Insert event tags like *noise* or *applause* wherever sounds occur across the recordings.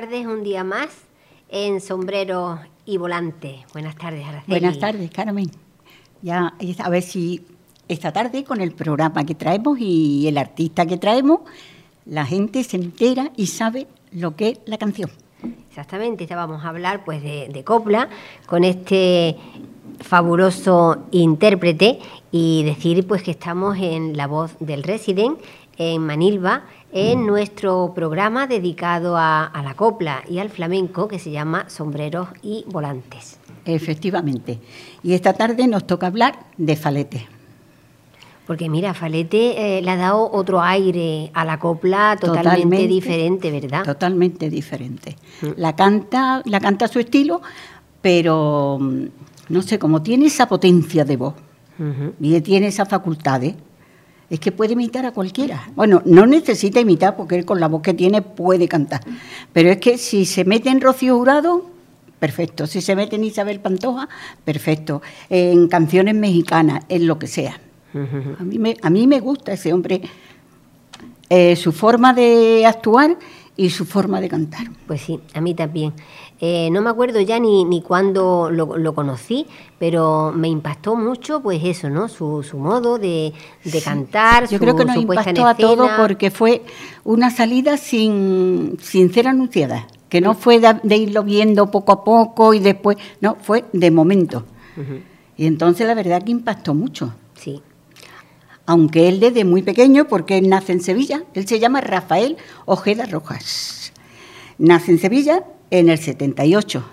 tardes un día más en Sombrero y Volante. Buenas tardes, Araceli. Buenas tardes, Carmen. Ya a ver si esta tarde con el programa que traemos y el artista que traemos, la gente se entera y sabe lo que es la canción. Exactamente, vamos a hablar pues de, copla con este fabuloso intérprete y decir pues que estamos en La Voz del Resident en Manilva en nuestro programa dedicado a, la copla y al flamenco que se llama Sombreros y Volantes. Efectivamente. Y esta tarde nos toca hablar de Falete. Porque mira, Falete eh, le ha dado otro aire a la copla totalmente, diferente, ¿verdad? Totalmente diferente. Mm. La canta, la canta a su estilo, pero mm, no sé, como tiene esa potencia de voz y tiene esas facultades, es que puede imitar a cualquiera. Bueno, no necesita imitar porque él con la voz que tiene puede cantar. Pero es que si se mete en Rocío Jurado, perfecto. Si se mete en Isabel Pantoja, perfecto. En canciones mexicanas, en lo que sea. a, mí me, a mí me gusta ese hombre, eh, su forma de actuar y su forma de cantar. Pues sí, a mí también. Eh, no me acuerdo ya ni, ni cuándo lo, conocí, pero me impactó mucho, pues eso, ¿no? Su, su modo de, cantar. Yo creo que nos impactó a todos porque fue una salida sin, sin ser anunciada, que no fue de, irlo viendo poco a poco y después, no, fue de momento. Y entonces la verdad que impactó mucho. Sí. Aunque él desde muy pequeño, porque él nace en Sevilla, él se llama Rafael Ojeda Rojas. Nace en Sevilla, en el 78.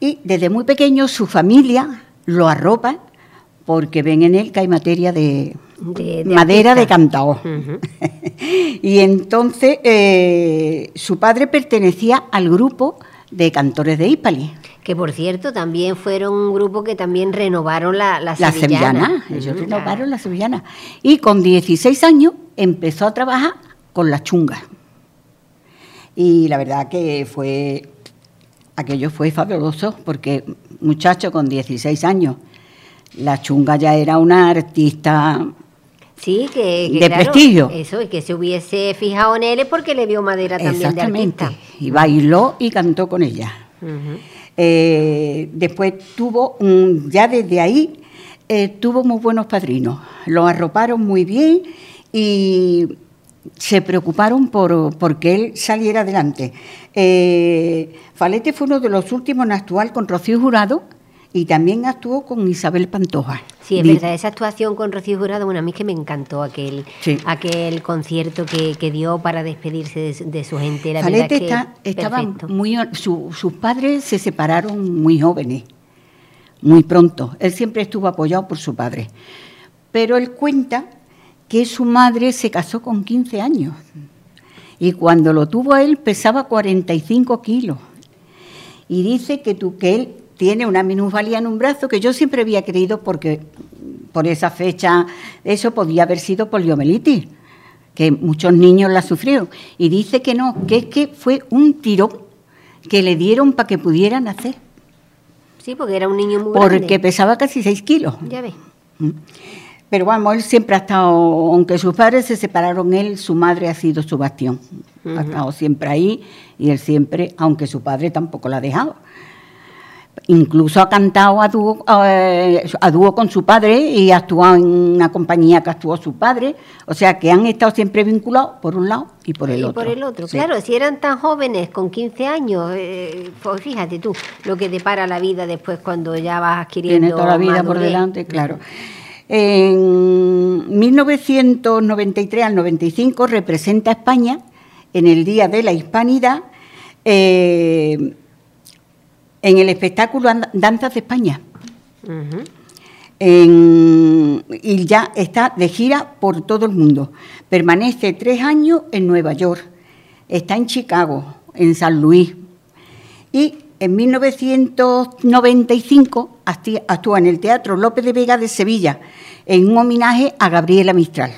Y desde muy pequeño su familia lo arropa porque ven en él que hay materia de, madera de cantao. *laughs* y entonces eh, su padre pertenecía al grupo de cantores de Hispali. Que por cierto también fueron un grupo que también renovaron la, la, la sevillana. Ellos renovaron la sevillana. Y con 16 años empezó a trabajar con la chunga. Y la verdad que fue, aquello fue fabuloso, porque muchacho con 16 años, la chunga ya era una artista Sí, que, de prestigio. Eso, y que se hubiese fijado en él porque le vio madera también de artista. Y bailó y cantó con ella. Eh, después tuvo, ya desde ahí, eh, tuvo muy buenos padrinos. Lo arroparon muy bien y se preocuparon por que él saliera adelante. Eh, Falete fue uno de los últimos en actuar con Rocío Jurado y también actuó con Isabel Pantoja. Sí, es verdad, esa actuación con Rocío Jurado, bueno, a mí es que me encantó aquel, aquel concierto que, dio para despedirse de, su gente. La Falete está, estaba muy, sus padres se separaron muy jóvenes, muy pronto. Él siempre estuvo apoyado por su padre. Pero él cuenta que su madre se casó con 15 años y cuando lo tuvo a él pesaba 45 kilos. Y dice que, tú, que él tiene una minusvalía en un brazo que yo siempre había creído porque por esa fecha eso podía haber sido poliomielitis, que muchos niños la sufrieron. Y dice que no, que es que fue un tiro que le dieron para que pudiera nacer. Sí, porque era un niño muy Porque pesaba casi 6 kilos. Ya ves. Pero vamos, él siempre ha estado, aunque sus padres se separaron, él, su madre ha sido su bastión. Ha estado siempre ahí y él siempre, aunque su padre tampoco la ha dejado. Incluso ha cantado a dúo, a dúo con su padre y ha actuado en una compañía que actuó su padre. O sea que han estado siempre vinculados por un lado y por el otro. Y por el otro, claro. Si eran tan jóvenes, con 15 años, eh, pues fíjate tú lo que te para la vida después cuando ya vas adquiriendo. Tiene toda la vida por delante, claro. En 1993 al 95 representa a España en el Día de la Hispanidad eh, en el espectáculo Danzas de España. y ya está de gira por todo el mundo. Permanece tres años en Nueva York, está en Chicago, en San Luis. Y en 1995 actúa en el Teatro López de Vega de Sevilla en un homenaje a Gabriela Mistral,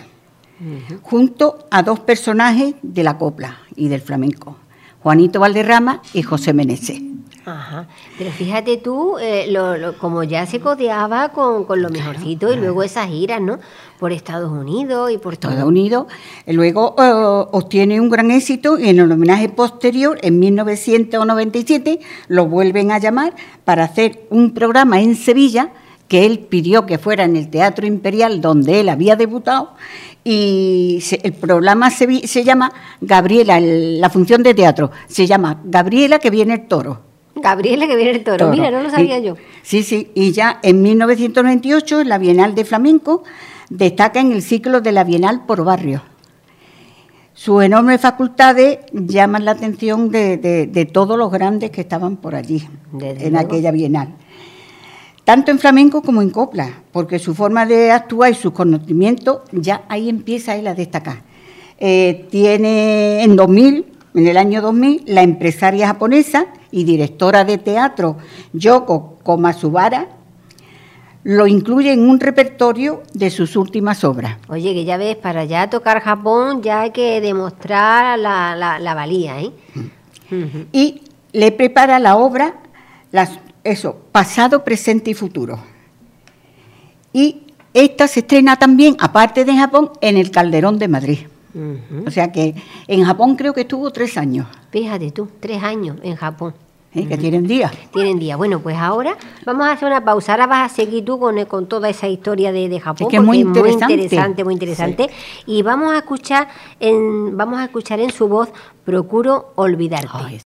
junto a dos personajes de la copla y del flamenco, Juanito Valderrama y José Meneses. Ajá. Pero fíjate tú, eh, lo, como ya se codeaba con, con lo mejorcito y luego esas giras, ¿no? Por Estados Unidos y por Estados Unidos. Luego eh, obtiene un gran éxito y en el homenaje posterior, en 1997, lo vuelven a llamar para hacer un programa en Sevilla que él pidió que fuera en el Teatro Imperial donde él había debutado y el programa se, se llama Gabriela, la función de teatro se llama Gabriela que viene el toro. Gabriela que viene el toro. Mira, no lo sabía yo. Sí, sí, y ya en 1998 en la Bienal de Flamenco destaca en el ciclo de la Bienal por barrio. Sus enormes facultades llaman la atención de, todos los grandes que estaban por allí, en aquella Bienal. Tanto en flamenco como en copla, porque su forma de actuar y sus conocimientos, ya ahí empieza él a destacar. Eh, tiene en 2000 en el año 2000, la empresaria japonesa y directora de teatro Yoko Komasubara lo incluye en un repertorio de sus últimas obras. Oye, que ya ves, para ya tocar Japón ya hay que demostrar la, valía, ¿eh? Y le prepara la obra, las, eso, pasado, presente y futuro. Y esta se estrena también, aparte de Japón, en el Calderón de Madrid. O sea que en Japón creo que estuvo tres años. Fíjate tú, tres años en Japón. ¿Eh? Que tienen día. Tienen día. Bueno, pues ahora vamos a hacer una pausa. Ahora vas a seguir tú con, con toda esa historia de, Japón. Es que es muy interesante. muy interesante, Y vamos a escuchar en, vamos a escuchar en su voz Procuro olvidarte.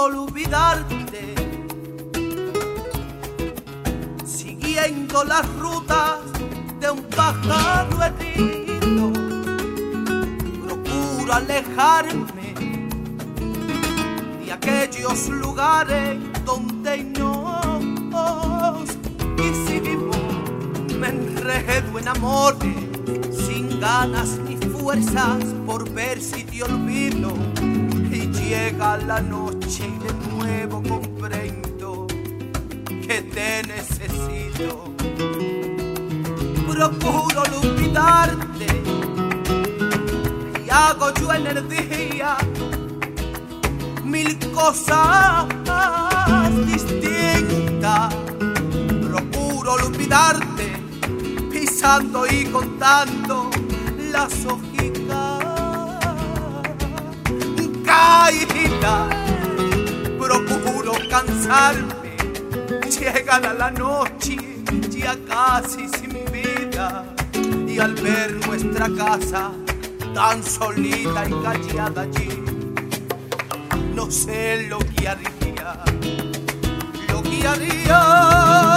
Olvidarte, siguiendo las rutas de un pájaro herido. Procuro alejarme de aquellos lugares donde nos hicimos. Me enredo en amores sin ganas ni fuerzas por ver si te olvido y llega la noche y de nuevo comprendo que te necesito. Procuro olvidarte y hago yo en el día mil cosas distintas. Procuro olvidarte pisando y contando las hojitas caída. Procuro cansarme, llegada la noche, ya casi sin vida. Y al ver nuestra casa tan solita y callada allí, no sé lo que haría, lo que haría,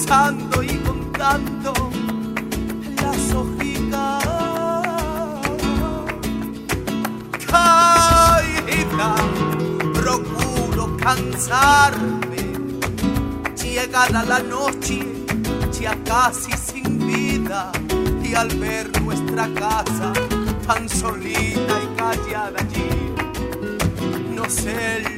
rezando y contando las hojitas. Caída, procuro cansarme, llegada la noche, ya casi sin vida, y al ver nuestra casa tan solita y callada allí, no sé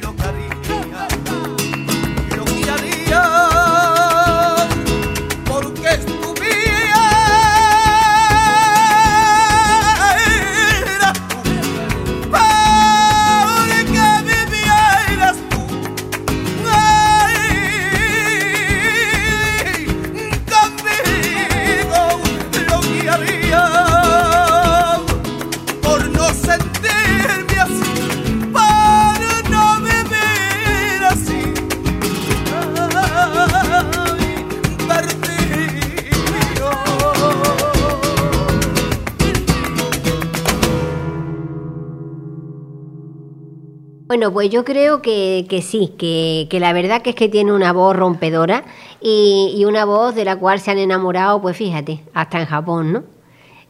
Bueno, pues yo creo que, que sí, que, que, la verdad que es que tiene una voz rompedora y, y, una voz de la cual se han enamorado, pues fíjate, hasta en Japón, ¿no?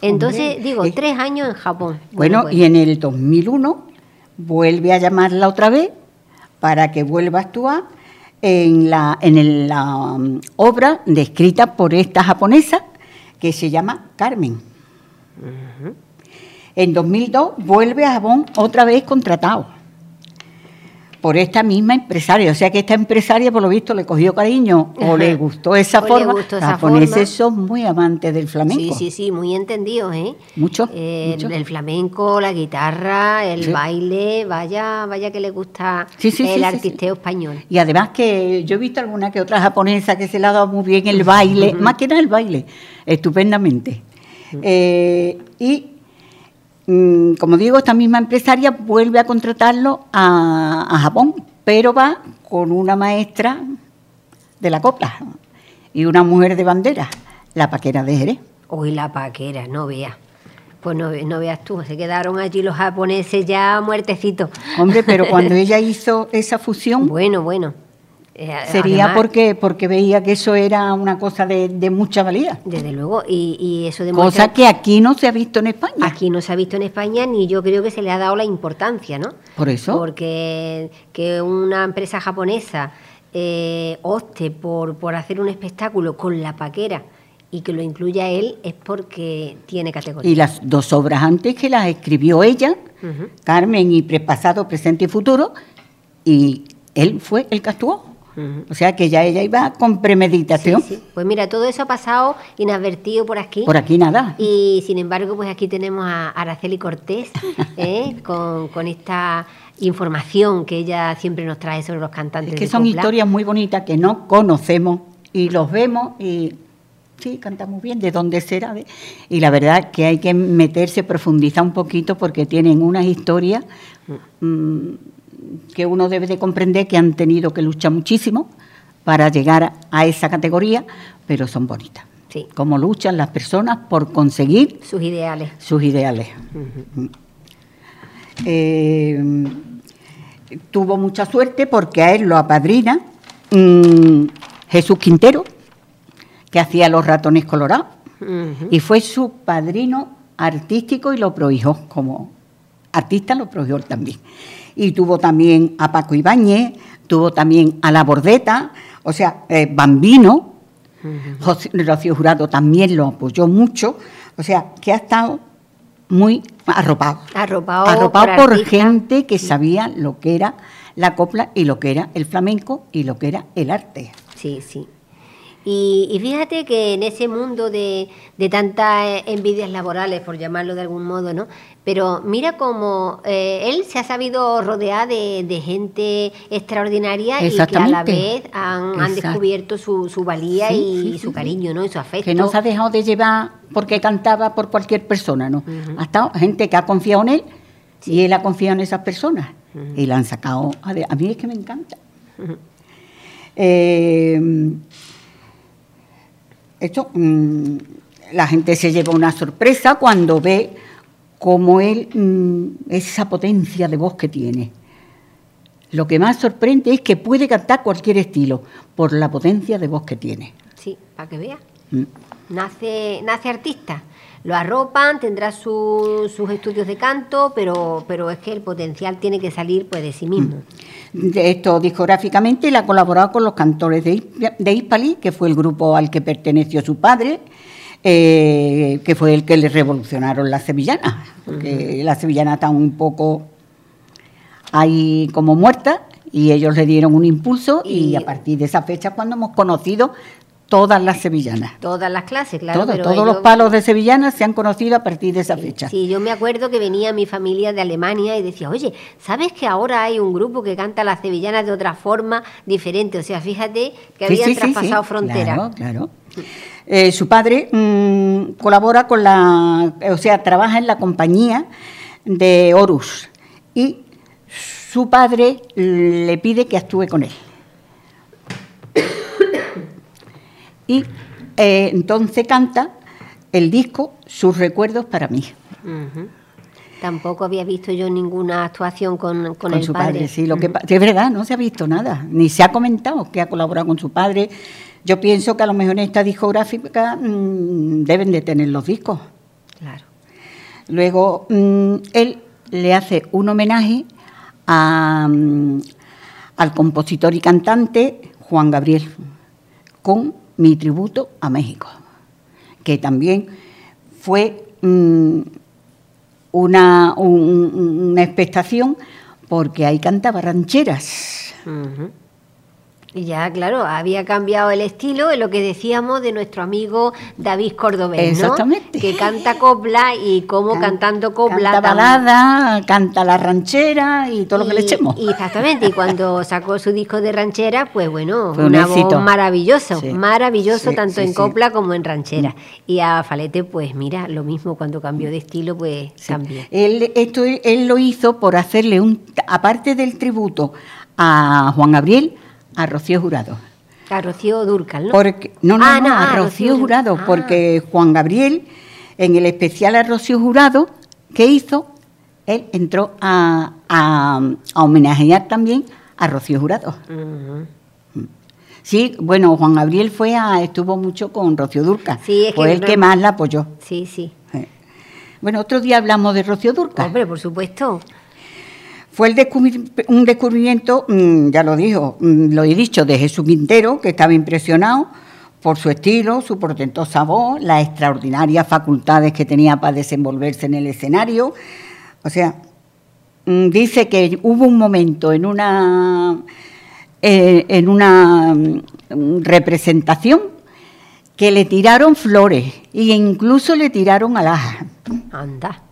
Entonces, digo, tres años en Japón. Bueno, pues. y en el 2001 vuelve a llamarla otra vez para que vuelva a actuar en la, en la um, obra descrita por esta japonesa que se llama Carmen. En 2002 vuelve a Japón otra vez contratado por esta misma empresaria. O sea que esta empresaria, por lo visto, le cogió cariño o le gustó esa forma. Los japoneses son muy amantes del flamenco. Sí, sí, sí, muy entendidos, ¿eh? Mucho. El flamenco, la guitarra, el baile, vaya, vaya que le gusta el artisteo español. Y además que yo he visto alguna que otra japonesa que se le ha dado muy bien el baile, más que nada el baile, estupendamente. Eh, y como digo, esta misma empresaria vuelve a contratarlo a, Japón, pero va con una maestra de la copla y una mujer de bandera, la paquera de Jerez. Uy, la paquera, no veas. Pues no, no, veas tú, se quedaron allí los japoneses ya muertecitos. Hombre, pero cuando *laughs* ella hizo esa fusión... Bueno, bueno. Eh, Sería porque porque veía que eso era una cosa de, mucha valía. Desde luego, y, eso demuestra... Cosa que aquí no se ha visto en España. Aquí no se ha visto en España, ni yo creo que se le ha dado la importancia, ¿no? Por eso. Porque que una empresa japonesa eh, opte por, por hacer un espectáculo con la paquera y que lo incluya él es porque tiene categoría. Y las dos obras antes que las escribió ella, Carmen y Prepasado, Presente y Futuro, y él fue el que actuó. O sea que ya ella iba con premeditación. Pues mira, todo eso ha pasado inadvertido por aquí. Por aquí nada. Y sin embargo, pues aquí tenemos a Araceli Cortés *laughs* ¿eh? con, esta información que ella siempre nos trae sobre los cantantes. Es que son historias muy bonitas que no conocemos y los vemos y sí, cantamos bien, ¿de dónde será? Y la verdad que hay que meterse, profundizar un poquito porque tienen unas historias mm. Mm, que uno debe de comprender que han tenido que luchar muchísimo para llegar a esa categoría, pero son bonitas. Sí. Como luchan las personas por conseguir sus ideales. Sus ideales. Eh, tuvo mucha suerte porque a él lo apadrina mm, Jesús Quintero, que hacía los ratones colorados, y fue su padrino artístico y lo prohijó como artista, lo prohijó también y tuvo también a Paco Ibáñez, tuvo también a La Bordeta, o sea, eh, Bambino, Rocío Jurado también lo apoyó mucho, o sea, que ha estado muy arropado. Arropado, arropado por, gente que sabía lo que era la copla y lo que era el flamenco y lo que era el arte. Sí, sí. Y, fíjate que en ese mundo de, de, tantas envidias laborales, por llamarlo de algún modo, ¿no? Pero mira cómo eh, él se ha sabido rodear de, gente extraordinaria y que a la vez han, descubierto su, su valía y su cariño, ¿no? Y su afecto. Que no se ha dejado de llevar porque cantaba por cualquier persona, ¿no? Ha estado gente que ha confiado en él y él ha confiado en esas personas y la han sacado. A, a, mí es que me encanta. Eh, esto, mm, la gente se lleva una sorpresa cuando ve cómo él, mm, esa potencia de voz que tiene. Lo que más sorprende es que puede cantar cualquier estilo por la potencia de voz que tiene. Sí, para que vea. Mm. Nace, nace artista. Lo arropan, tendrá sus estudios de canto, pero, pero es que el potencial tiene que salir pues de sí mismo. De esto discográficamente él ha colaborado con los cantores de, de que fue el grupo al que perteneció su padre, eh, que fue el que le revolucionaron las sevillanas, porque las sevillanas están un poco ahí como muertas y ellos le dieron un impulso y, a partir de esa fecha cuando hemos conocido todas las sevillanas. Todas las clases, claro. todos los palos de sevillanas se han conocido a partir de esa fecha. Sí, yo me acuerdo que venía mi familia de Alemania y decía, oye, ¿sabes que ahora hay un grupo que canta las sevillanas de otra forma diferente? O sea, fíjate que habían traspasado fronteras. Claro, claro. Eh, su padre mm, colabora con la, o sea, trabaja en la compañía de Horus y su padre le pide que actúe con él. Y eh, entonces canta el disco Sus recuerdos para mí. Tampoco había visto yo ninguna actuación con, con, el su padre. Sí, lo que es verdad, no se ha visto nada, ni se ha comentado que ha colaborado con su padre. Yo pienso que a lo mejor en esta discográfica mm, deben de tener los discos. Claro. Luego mm, él le hace un homenaje a, mm, al compositor y cantante Juan Gabriel con mi tributo a México, que también fue mm, una, una expectación porque ahí cantaba rancheras. Ya, claro, había cambiado el estilo en lo que decíamos de nuestro amigo David Cordobés, Exactamente. Que canta copla y como cantando copla... Canta balada, canta la ranchera y todo lo que le echemos. exactamente, y cuando sacó su disco de ranchera, pues bueno, Fue una voz maravilloso, maravilloso tanto en copla como en ranchera. Y a Falete, pues mira, lo mismo cuando cambió de estilo, pues cambió. Él, esto, él lo hizo por hacerle un... Aparte del tributo a Juan Gabriel a Rocío Jurado. A Rocío Durcal, ¿no? Porque, no, no, ah, no, a Rocío, Jurado, ah. porque Juan Gabriel, en el especial a Rocío Jurado, ¿qué hizo? Él entró a, a, homenajear también a Rocío Jurado. Sí, bueno, Juan Gabriel fue a, estuvo mucho con Rocío Durcal. Sí, es fue el que más la apoyó. Sí, sí. Bueno, otro día hablamos de Rocío Durcal. Hombre, por supuesto. Fue el un descubrimiento, mm, ya lo dijo, mm, lo he dicho, de Jesús Quintero, que estaba impresionado por su estilo, su portentosa voz, las extraordinarias facultades que tenía para desenvolverse en el escenario. O sea, mm, dice que hubo un momento en una, eh, en una representación que le tiraron flores e incluso le tiraron alhajas. Anda.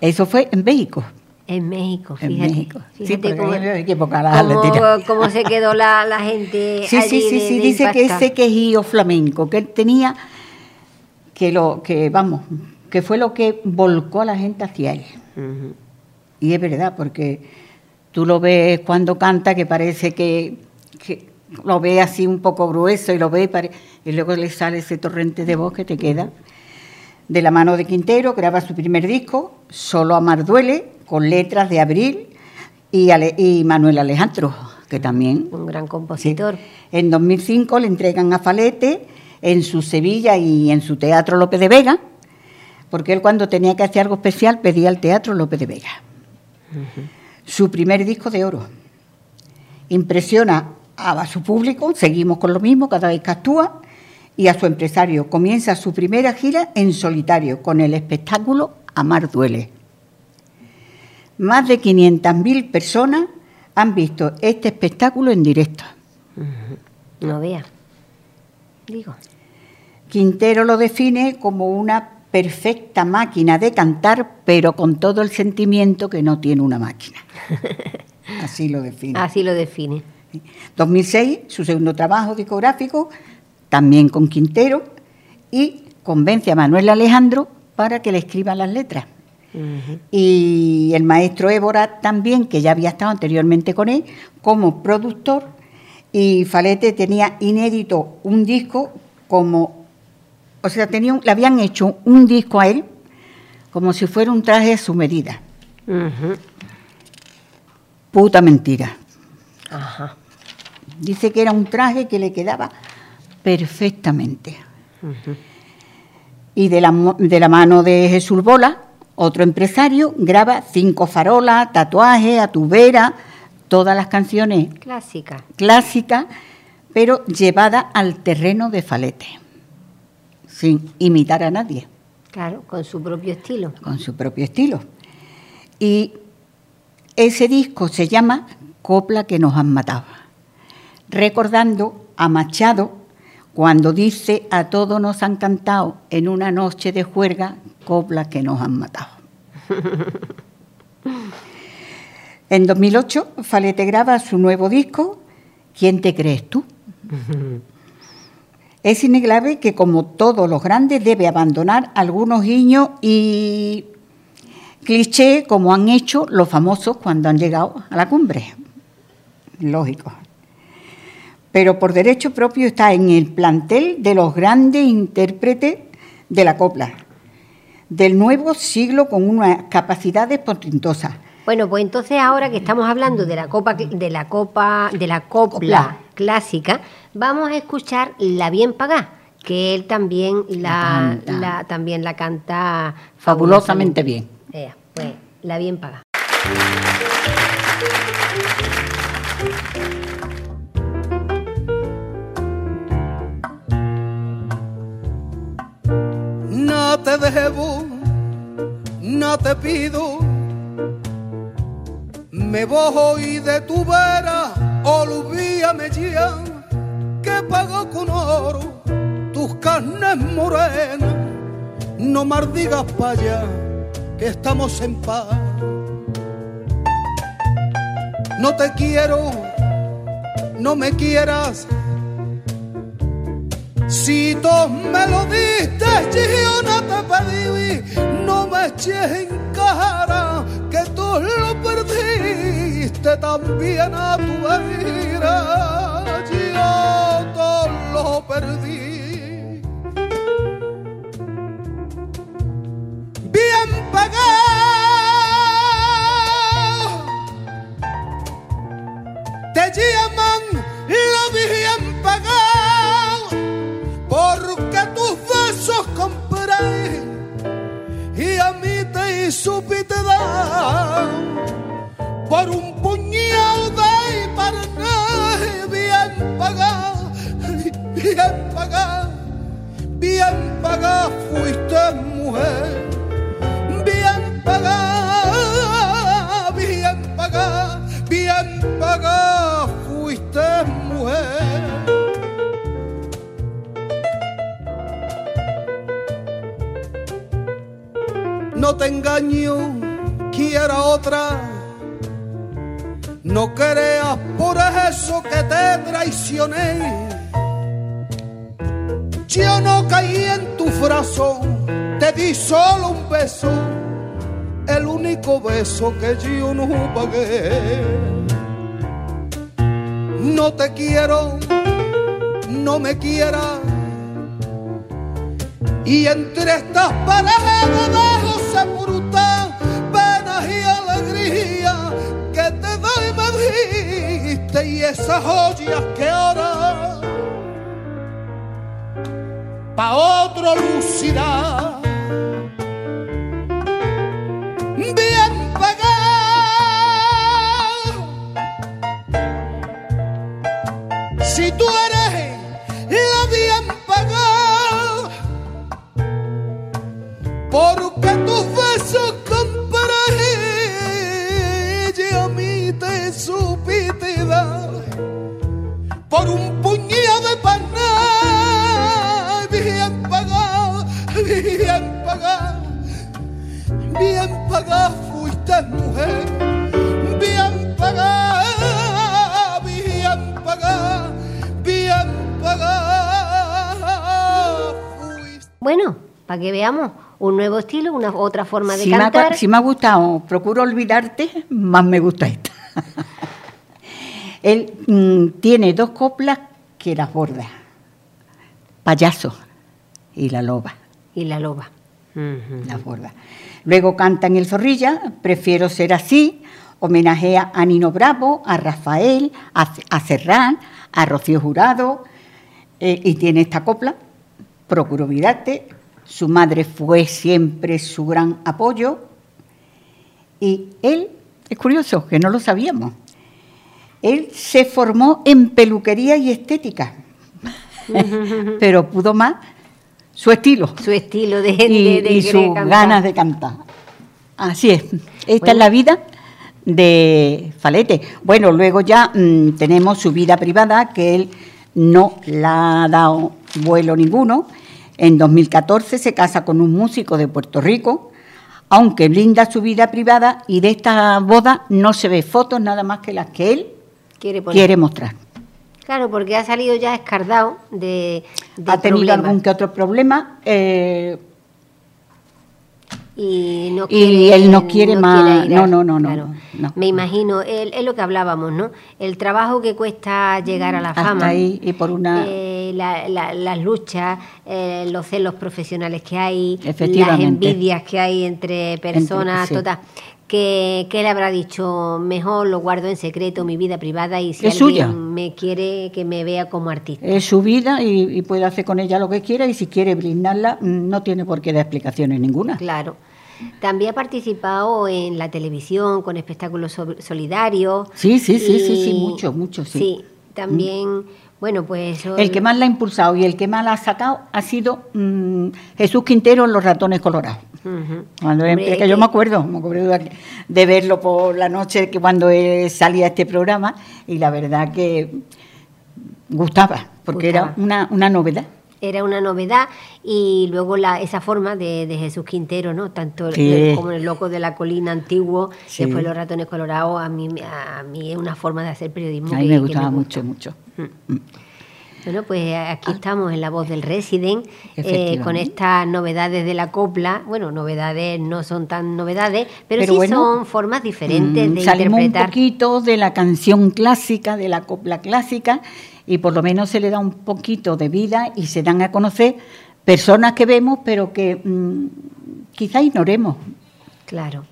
Eso fue en México. En México, fíjate. En México. Fíjate sí, cómo, *laughs* cómo, se quedó la, la gente. *laughs* Sí, sí, sí, sí, dice que ese quejío flamenco que él tenía, que lo, que vamos, que fue lo que volcó a la gente hacia él. Y es verdad, porque tú lo ves cuando canta que parece que, que lo ve así un poco grueso y lo ve y, y luego le sale ese torrente de voz que te queda. De la mano de Quintero graba su primer disco, Solo Amar Duele, con letras de Abril y, Manuel Alejandro, que también... Un gran compositor. En 2005 le entregan a Falete en su Sevilla y en su Teatro López de Vega, porque él cuando tenía que hacer algo especial pedía al Teatro López de Vega. Su primer disco de oro. Impresiona a su público, seguimos con lo mismo cada vez que actúa, y a su empresario. Comienza su primera gira en solitario con el espectáculo Amar Duele. Más de 500.000 personas han visto este espectáculo en directo. No vea. Digo. Quintero lo define como una perfecta máquina de cantar, pero con todo el sentimiento que no tiene una máquina. *laughs* Así lo define. Así lo define. 2006, su segundo trabajo discográfico, también con Quintero, y convence a Manuel Alejandro para que le escriba las letras. Y el maestro Évora también, que ya había estado anteriormente con él, como productor, y Falete tenía inédito un disco como, o sea, tenía, le habían hecho un disco a él como si fuera un traje a su medida. Puta mentira. Dice que era un traje que le quedaba perfectamente. Y de la, de la mano de Jesús Bola, otro empresario graba cinco farolas, tatuajes, atubera, todas las canciones clásicas, clásica, pero llevada al terreno de falete, sin imitar a nadie. Claro, con su propio estilo. Con su propio estilo. Y ese disco se llama Copla que nos han matado, recordando a Machado cuando dice a todos nos han cantado en una noche de juerga coplas que nos han matado. *laughs* en 2008, Falete graba su nuevo disco, ¿Quién te crees tú? *laughs* es innegable que, como todos los grandes, debe abandonar algunos guiños y clichés como han hecho los famosos cuando han llegado a la cumbre. Lógico. Pero por derecho propio está en el plantel de los grandes intérpretes de la copla del nuevo siglo con unas capacidades portentosas. Bueno, pues entonces ahora que estamos hablando de la copa de la copa de la copla, clásica, vamos a escuchar La bien pagá, que él también la, también la canta fabulosamente, bien. pues La bien pagá. Te debo, no te pido me voy de tu vera, olvídame ya, que pago con oro tus carnes morenas. No mardigas para allá, que estamos en paz. No te quiero, no me quieras. Si tú me lo diste, yo no te pedí, no me eches en cara que tú lo perdiste también a tu vida, yo todo lo perdí. Bien pagado, te supiste dar por un puñado de parné bien pagado, bien pagado, bien pagado fuiste mujer, bien pagado, te engaño, quiera otra. No creas por eso que te traicioné. Yo no caí en tu brazo, te di solo un beso, el único beso que yo no pagué. No te quiero, no me quieras y entre estas paredes dejo sepultar penas y alegría que te doy me diste y esas que ahora pa' otro lucirá. Una otra forma de cantar. si me ha gustado, procuro olvidarte, más me gusta esta. *laughs* Él mm, tiene dos coplas que las borda. Payaso y la loba. Y la loba. Las borda. Luego canta en el Zorrilla, Prefiero ser así, homenajea a Nino Bravo, a Rafael, a, Serrán, a Rocío Jurado, eh, y tiene esta copla, Procuro olvidarte, su madre fue siempre su gran apoyo y él, es curioso, que no lo sabíamos, él se formó en peluquería y estética, *laughs* pero pudo más su estilo. Su estilo de, y, sus ganas de cantar. Así es, esta es la vida de Falete. Bueno, luego ya mm, tenemos su vida privada, que él no la ha dado vuelo ninguno, en 2014 se casa con un músico de Puerto Rico, aunque blinda su vida privada y de esta boda no se ve fotos nada más que las que él quiere, mostrar. Claro, porque ha salido ya escardado de, Ha tenido algún que otro problema. Eh, y, no él no quiere más. no, no, no, no, Me imagino, es lo que hablábamos, ¿no? El trabajo que cuesta llegar a la fama. Ahí, y por una. Eh, eh, las luchas, eh, los celos profesionales que hay, las envidias que hay entre personas, todas que, él habrá dicho, mejor lo guardo en secreto, mi vida privada, y si alguien me quiere, que me vea como artista. Es su vida y, puede hacer con ella lo que quiera, y si quiere brindarla, no tiene por qué dar explicaciones ninguna. Claro. También ha participado en la televisión con espectáculos solidarios. Sí, sí, sí, sí, sí, mucho, mucho, sí. Sí, también... Bueno, pues El que más la ha impulsado y el que más la ha sacado ha sido mm, Jesús Quintero en Los Ratones Colorados. cuando que yo me acuerdo, me acuerdo de verlo por la noche que cuando salía este programa y la verdad que gustaba, porque era una, una novedad era una novedad y luego la, esa forma de, Jesús Quintero, ¿no? Tanto como el loco de la colina antiguo, después los ratones colorados, a mí, a mí es una forma de hacer periodismo. A mí me gustaba mucho, mucho. *laughs* Bueno, pues aquí ah. estamos en la voz del Resident, eh, con estas novedades de la copla. Bueno, novedades no son tan novedades, pero, sí son formas diferentes mm, de salimos un poquito de la canción clásica, de la copla clásica, y por lo menos se le da un poquito de vida y se dan a conocer personas que vemos, pero que mm, quizá ignoremos. Claro.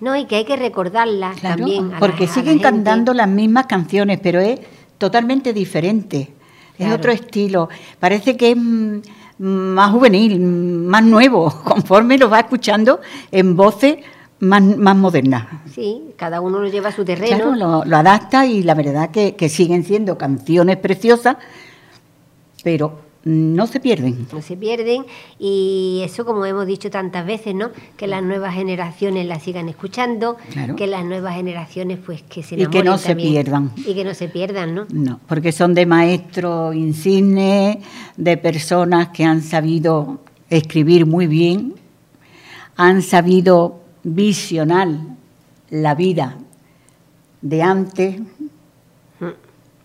No, y que hay que recordarlas también. porque siguen cantando las mismas canciones, pero es totalmente diferente. Es otro estilo. Parece que es mm, más juvenil, más nuevo, *laughs* conforme lo va escuchando en voces más, más moderna. Sí, cada uno lo lleva a su terreno. lo, adapta y la verdad que, que siguen siendo canciones preciosas, pero no se pierden. No se pierden y eso como hemos dicho tantas veces, ¿no? Que las nuevas generaciones la sigan escuchando, que las nuevas generaciones pues que se Y que no se pierdan. Y que no se pierdan, ¿no? No, porque son de maestros insignes, de personas que han sabido escribir muy bien, han sabido visionar la vida de antes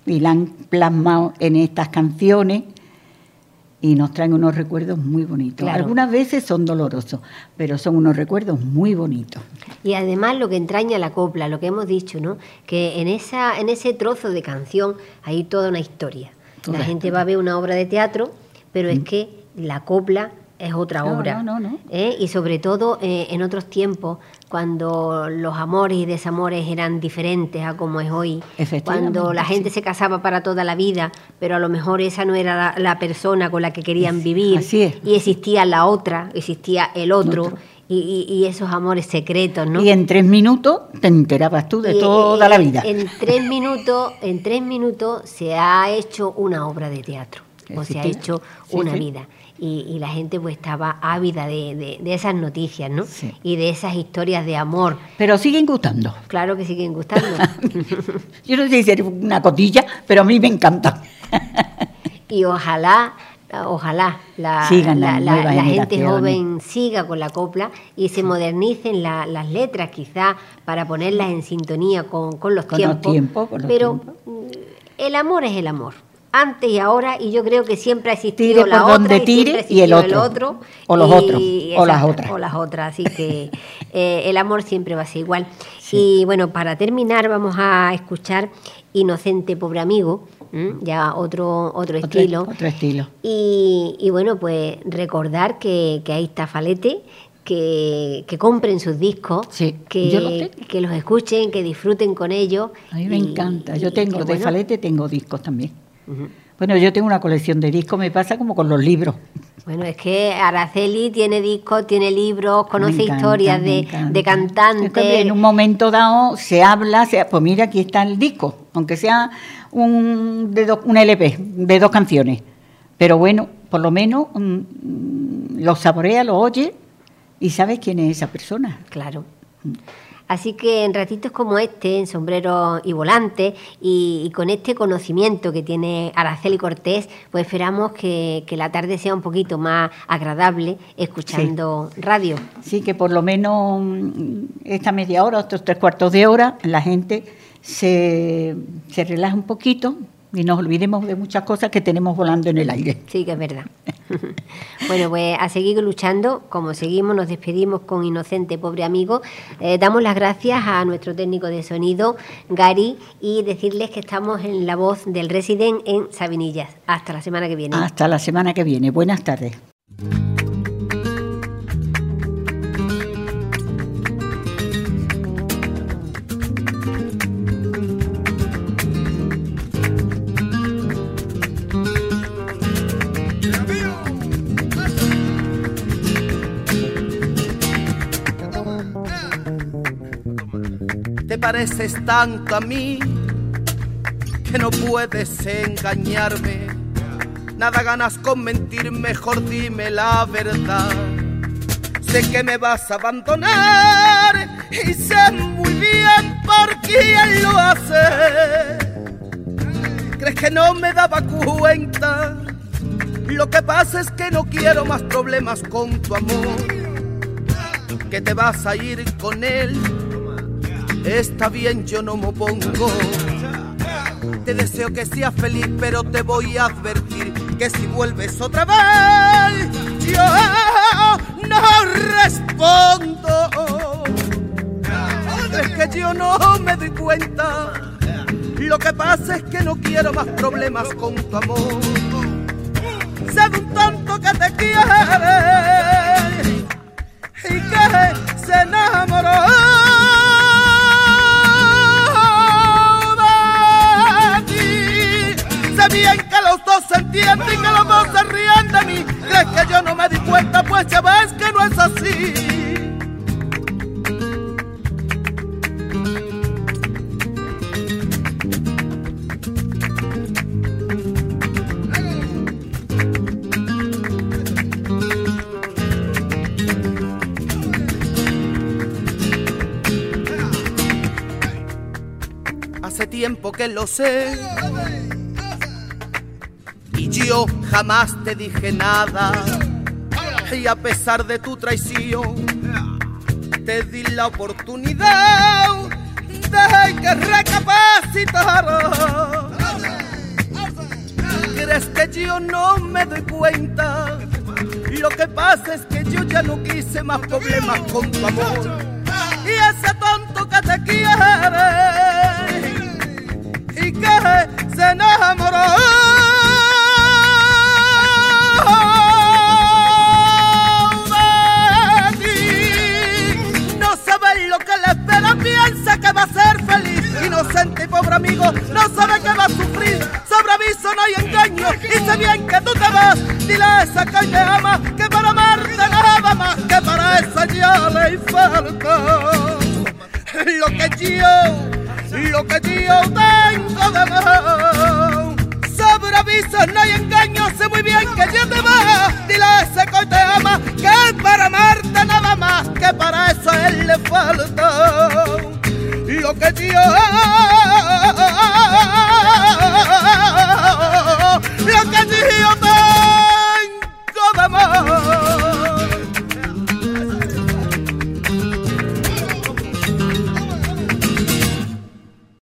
y la han plasmado en estas canciones y nos traen unos recuerdos muy bonitos. Algunas veces son dolorosos, pero son unos recuerdos muy bonitos. Y además lo que entraña la copla, lo que hemos dicho, ¿no? Que en esa en ese trozo de canción hay toda una historia. La gente va a ver una obra de teatro, pero es mm. que la copla es otra obra. ¿eh? Y sobre todo eh, en otros tiempos, cuando los amores y desamores eran diferentes a como es hoy, cuando la gente se casaba para toda la vida, pero a lo mejor esa no era la, persona con la que querían vivir, y existía la otra, existía el otro. Y, esos amores secretos, ¿no? Y en tres minutos te enterabas tú de toda la vida. En tres minutos, en tres minutos se ha hecho una obra de teatro, o se ha hecho una vida y, la gente pues estaba ávida de, esas noticias, ¿no? Y de esas historias de amor. Pero siguen gustando. Claro que siguen gustando. *laughs* Yo no sé si es una cotilla, pero a mí me encanta. *laughs* y ojalá, ojalá la, gente joven siga con la copla y se modernicen las letras quizás para ponerlas en sintonía con, los tiempos. pero el amor es el amor antes y ahora, y yo creo que siempre ha existido la otra y, el otro, o los otros, o las otras. O las otras, así que *laughs* eh, el amor siempre va a ser igual. Y bueno, para terminar vamos a escuchar Inocente Pobre Amigo, ya otro, otro, estilo. Otro estilo. Y, bueno, pues recordar que, que ahí está Falete, que, que, compren sus discos, que, los que los escuchen, que disfruten con ellos. A mí me encanta. Yo tengo, de Falete tengo discos también. Bueno, yo tengo una colección de discos, me pasa como con los libros. Bueno, es que Araceli tiene discos, tiene libros, conoce historias de, cantantes. en un momento dado se habla, pues mira, aquí está el disco, aunque sea un, de un LP de dos canciones. Pero bueno, por lo menos mm, lo saborea, lo oye y sabes quién es esa persona. Claro. Así que en ratitos como este, en sombrero y volante, y, con este conocimiento que tiene Araceli Cortés, pues esperamos que, la tarde sea un poquito más agradable escuchando radio. Sí, que por lo menos mm, esta media hora, estos tres cuartos de hora, la gente se, se relaja un poquito y nos olvidemos de muchas cosas que tenemos volando en el aire. Sí, que es verdad. *laughs* bueno, pues a seguir luchando, como seguimos, nos despedimos con Inocente, pobre amigo. Eh, damos las gracias a nuestro técnico de sonido, Gary, y decirles que estamos en la voz del Resident en Sabinillas. Hasta la semana que viene. Hasta la semana que viene. Buenas tardes. Pareces tanto a mí que no puedes engañarme. Nada ganas con mentir, mejor dime la verdad. Sé que me vas a abandonar y sé muy bien por quién lo hace. ¿Crees que no me daba cuenta? Lo que pasa es que no quiero más problemas con tu amor. Que te vas a ir con él Está bien, yo no me opongo. Te deseo que seas feliz, pero te voy a advertir que si vuelves otra vez, yo no respondo. Es que yo no me doy cuenta. Lo que pasa es que no quiero más problemas con tu amor. Sé un tonto que te quiere lo sé yo jamás te dije nada. Y a pesar de tu traición, te di la oportunidad de que recapacitara. ¿Crees que yo no me doy cuenta? Lo que pasa es que yo ya no quise más problemas con tu amor. Y ese tonto que te quiere Aviso no hay engaño y sé bien que tú te vas. Dile a esa que te ama que para amarte nada más que para esa ya le falta. Lo que yo, lo que yo tengo de más. Sobre aviso no hay engaño, sé muy bien que ya te va. Dile a ese que te ama que para amarte nada más que para eso él le falta lo que Dios